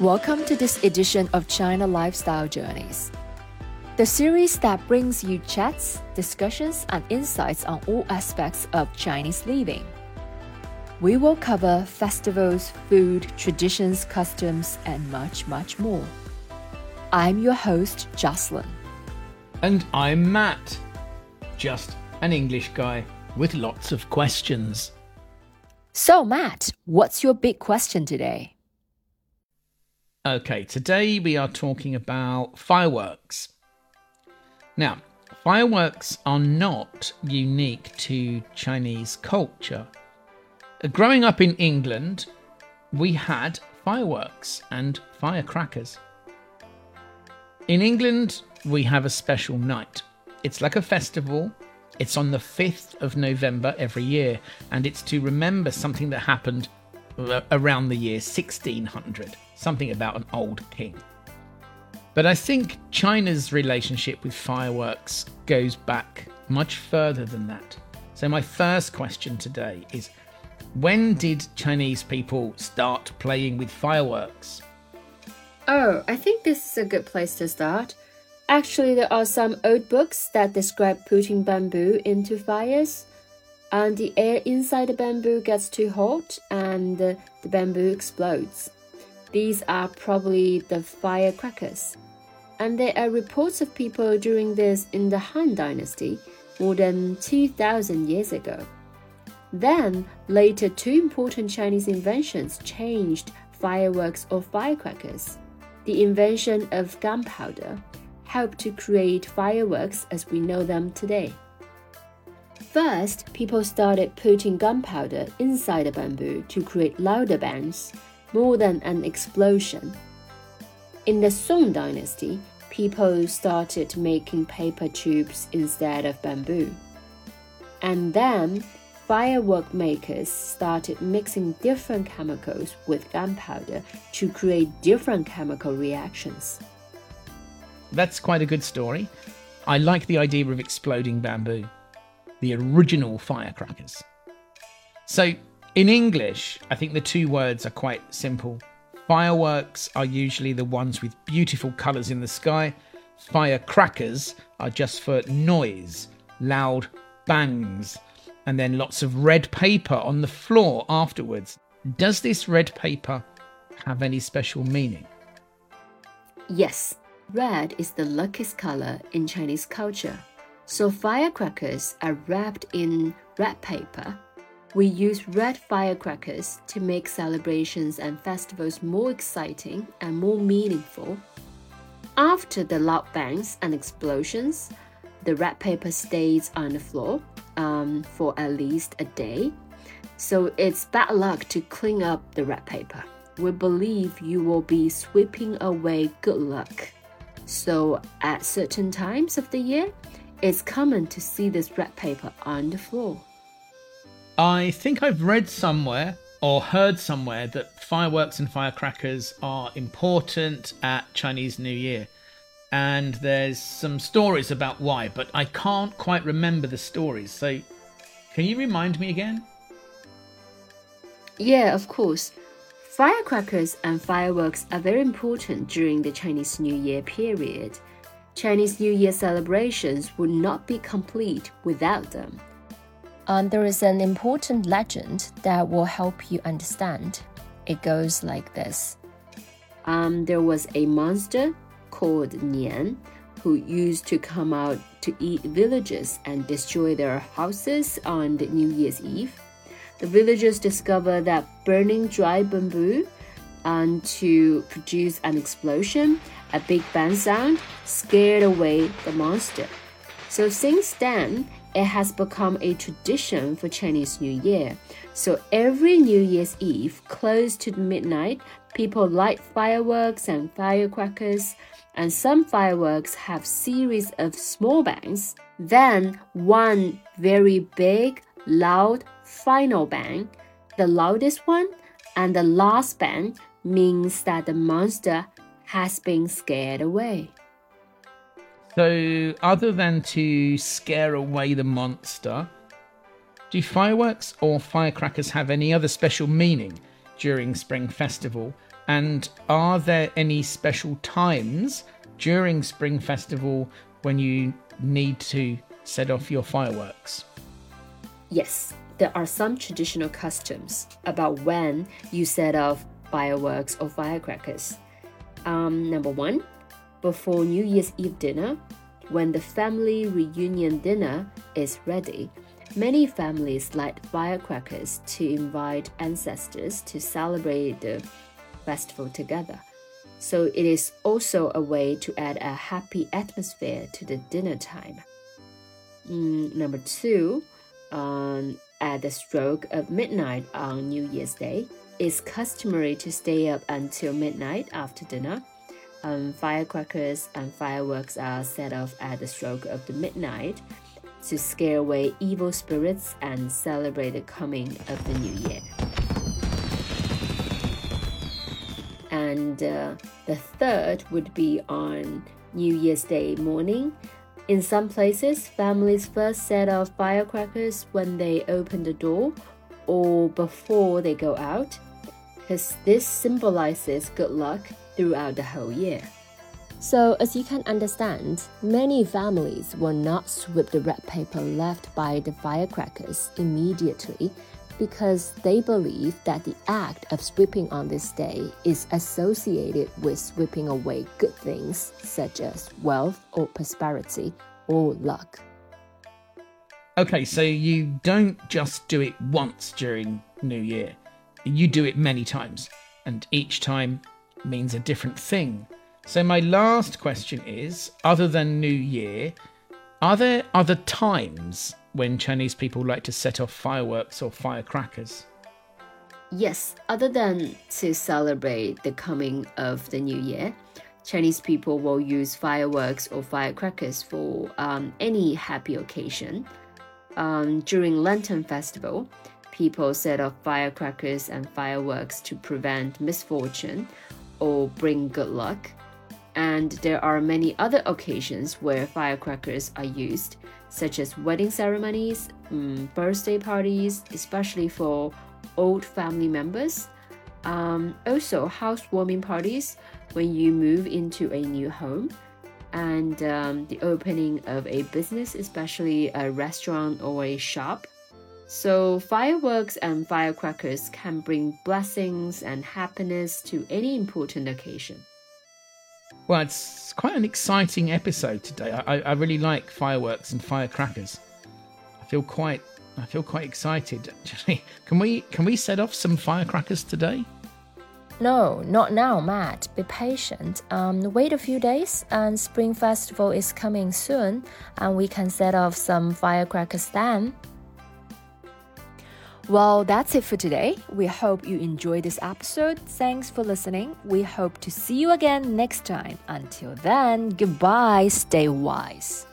Welcome to this edition of China Lifestyle Journeys, the series that brings you chats, discussions, and insights on all aspects of Chinese living. We will cover festivals, food, traditions, customs, and much, much more. I'm your host, Jocelyn. And I'm Mat, just an English guy with lots of questions. So, Mat, what's your big question today? Okay, today we are talking about fireworks. Now, fireworks are not unique to Chinese culture. Growing up in England, we had fireworks and firecrackers. In England, we have a special night. It's like a festival. It's on the 5th of November every year, and it's to remember something that happened Uh, around the year 1600 something about an old king. But I think China's relationship with fireworks goes back much further than that. So, my first question today is when did Chinese people start playing with fireworks? Oh, I think this is a good place to start. Actually, there are some old books that describe putting bamboo into fires, and the air inside the bamboo gets too hot and the bamboo explodes. These are probably the firecrackers. And there are reports of people doing this in the Han Dynasty more than 2000 years ago. Then, later, two important Chinese inventions changed fireworks or firecrackers. The invention of gunpowder helped to create fireworks as we know them today. First, people started putting gunpowder inside the bamboo to create louder bangs more than an explosion. In the Song dynasty, people started making paper tubes instead of bamboo. And then firework makers started mixing different chemicals with gunpowder to create different chemical reactions. That's quite a good story. I like the idea of exploding bamboo, the original firecrackers. So, in English, I think the two words are quite simple. Fireworks are usually the ones with beautiful colours in the sky. Firecrackers are just for noise, loud bangs, and then lots of red paper on the floor afterwards. Does this red paper have any special meaning? Yes, red is the luckiest color in Chinese culture. So firecrackers are wrapped in red paper we use red firecrackers to make celebrations and festivals more exciting and more meaningful. After the loud bangs and explosions, the red paper stays on the floor um, for at least a day. So it's bad luck to clean up the red paper. We believe you will be sweeping away good luck. So at certain times of the year, it's common to see this red paper on the floor. I think I've read somewhere or heard somewhere that fireworks and firecrackers are important at Chinese New Year. And there's some stories about why, but I can't quite remember the stories. So, can you remind me again? Yeah, of course. Firecrackers and fireworks are very important during the Chinese New Year period. Chinese New Year celebrations would not be complete without them. Um, there is an important legend that will help you understand. It goes like this um, There was a monster called Nian who used to come out to eat villagers and destroy their houses on the New Year's Eve. The villagers discovered that burning dry bamboo and to produce an explosion, a big bang sound, scared away the monster. So since then, it has become a tradition for Chinese New Year. So every New Year's Eve, close to midnight, people light fireworks and firecrackers, and some fireworks have series of small bangs. Then one very big, loud final bang. The loudest one and the last bang means that the monster has been scared away. So, other than to scare away the monster, do fireworks or firecrackers have any other special meaning during Spring Festival? And are there any special times during Spring Festival when you need to set off your fireworks? Yes, there are some traditional customs about when you set off fireworks or firecrackers. Um, number one, before New Year's Eve dinner, when the family reunion dinner is ready, many families light firecrackers to invite ancestors to celebrate the festival together. So it is also a way to add a happy atmosphere to the dinner time. Mm, number two, um, at the stroke of midnight on New Year's Day, it's customary to stay up until midnight after dinner. Um, firecrackers and fireworks are set off at the stroke of the midnight to scare away evil spirits and celebrate the coming of the new year. And uh, the third would be on New Year's Day morning. In some places, families first set off firecrackers when they open the door or before they go out, because this symbolizes good luck throughout the whole year. So, as you can understand, many families will not sweep the red paper left by the firecrackers immediately because they believe that the act of sweeping on this day is associated with sweeping away good things such as wealth or prosperity or luck. Okay, so you don't just do it once during New Year, you do it many times, and each time means a different thing. So, my last question is other than New Year, are there other times when Chinese people like to set off fireworks or firecrackers? Yes, other than to celebrate the coming of the new year, Chinese people will use fireworks or firecrackers for um, any happy occasion. Um, during Lantern Festival, people set off firecrackers and fireworks to prevent misfortune or bring good luck. And there are many other occasions where firecrackers are used, such as wedding ceremonies, um, birthday parties, especially for old family members. Um, also, housewarming parties when you move into a new home, and um, the opening of a business, especially a restaurant or a shop. So, fireworks and firecrackers can bring blessings and happiness to any important occasion. Well, it's quite an exciting episode today. I, I really like fireworks and firecrackers. I feel quite, I feel quite excited. Actually, can we can we set off some firecrackers today? No, not now, Mat. Be patient. Um, wait a few days, and Spring Festival is coming soon, and we can set off some firecrackers then. Well, that's it for today. We hope you enjoyed this episode. Thanks for listening. We hope to see you again next time. Until then, goodbye. Stay wise.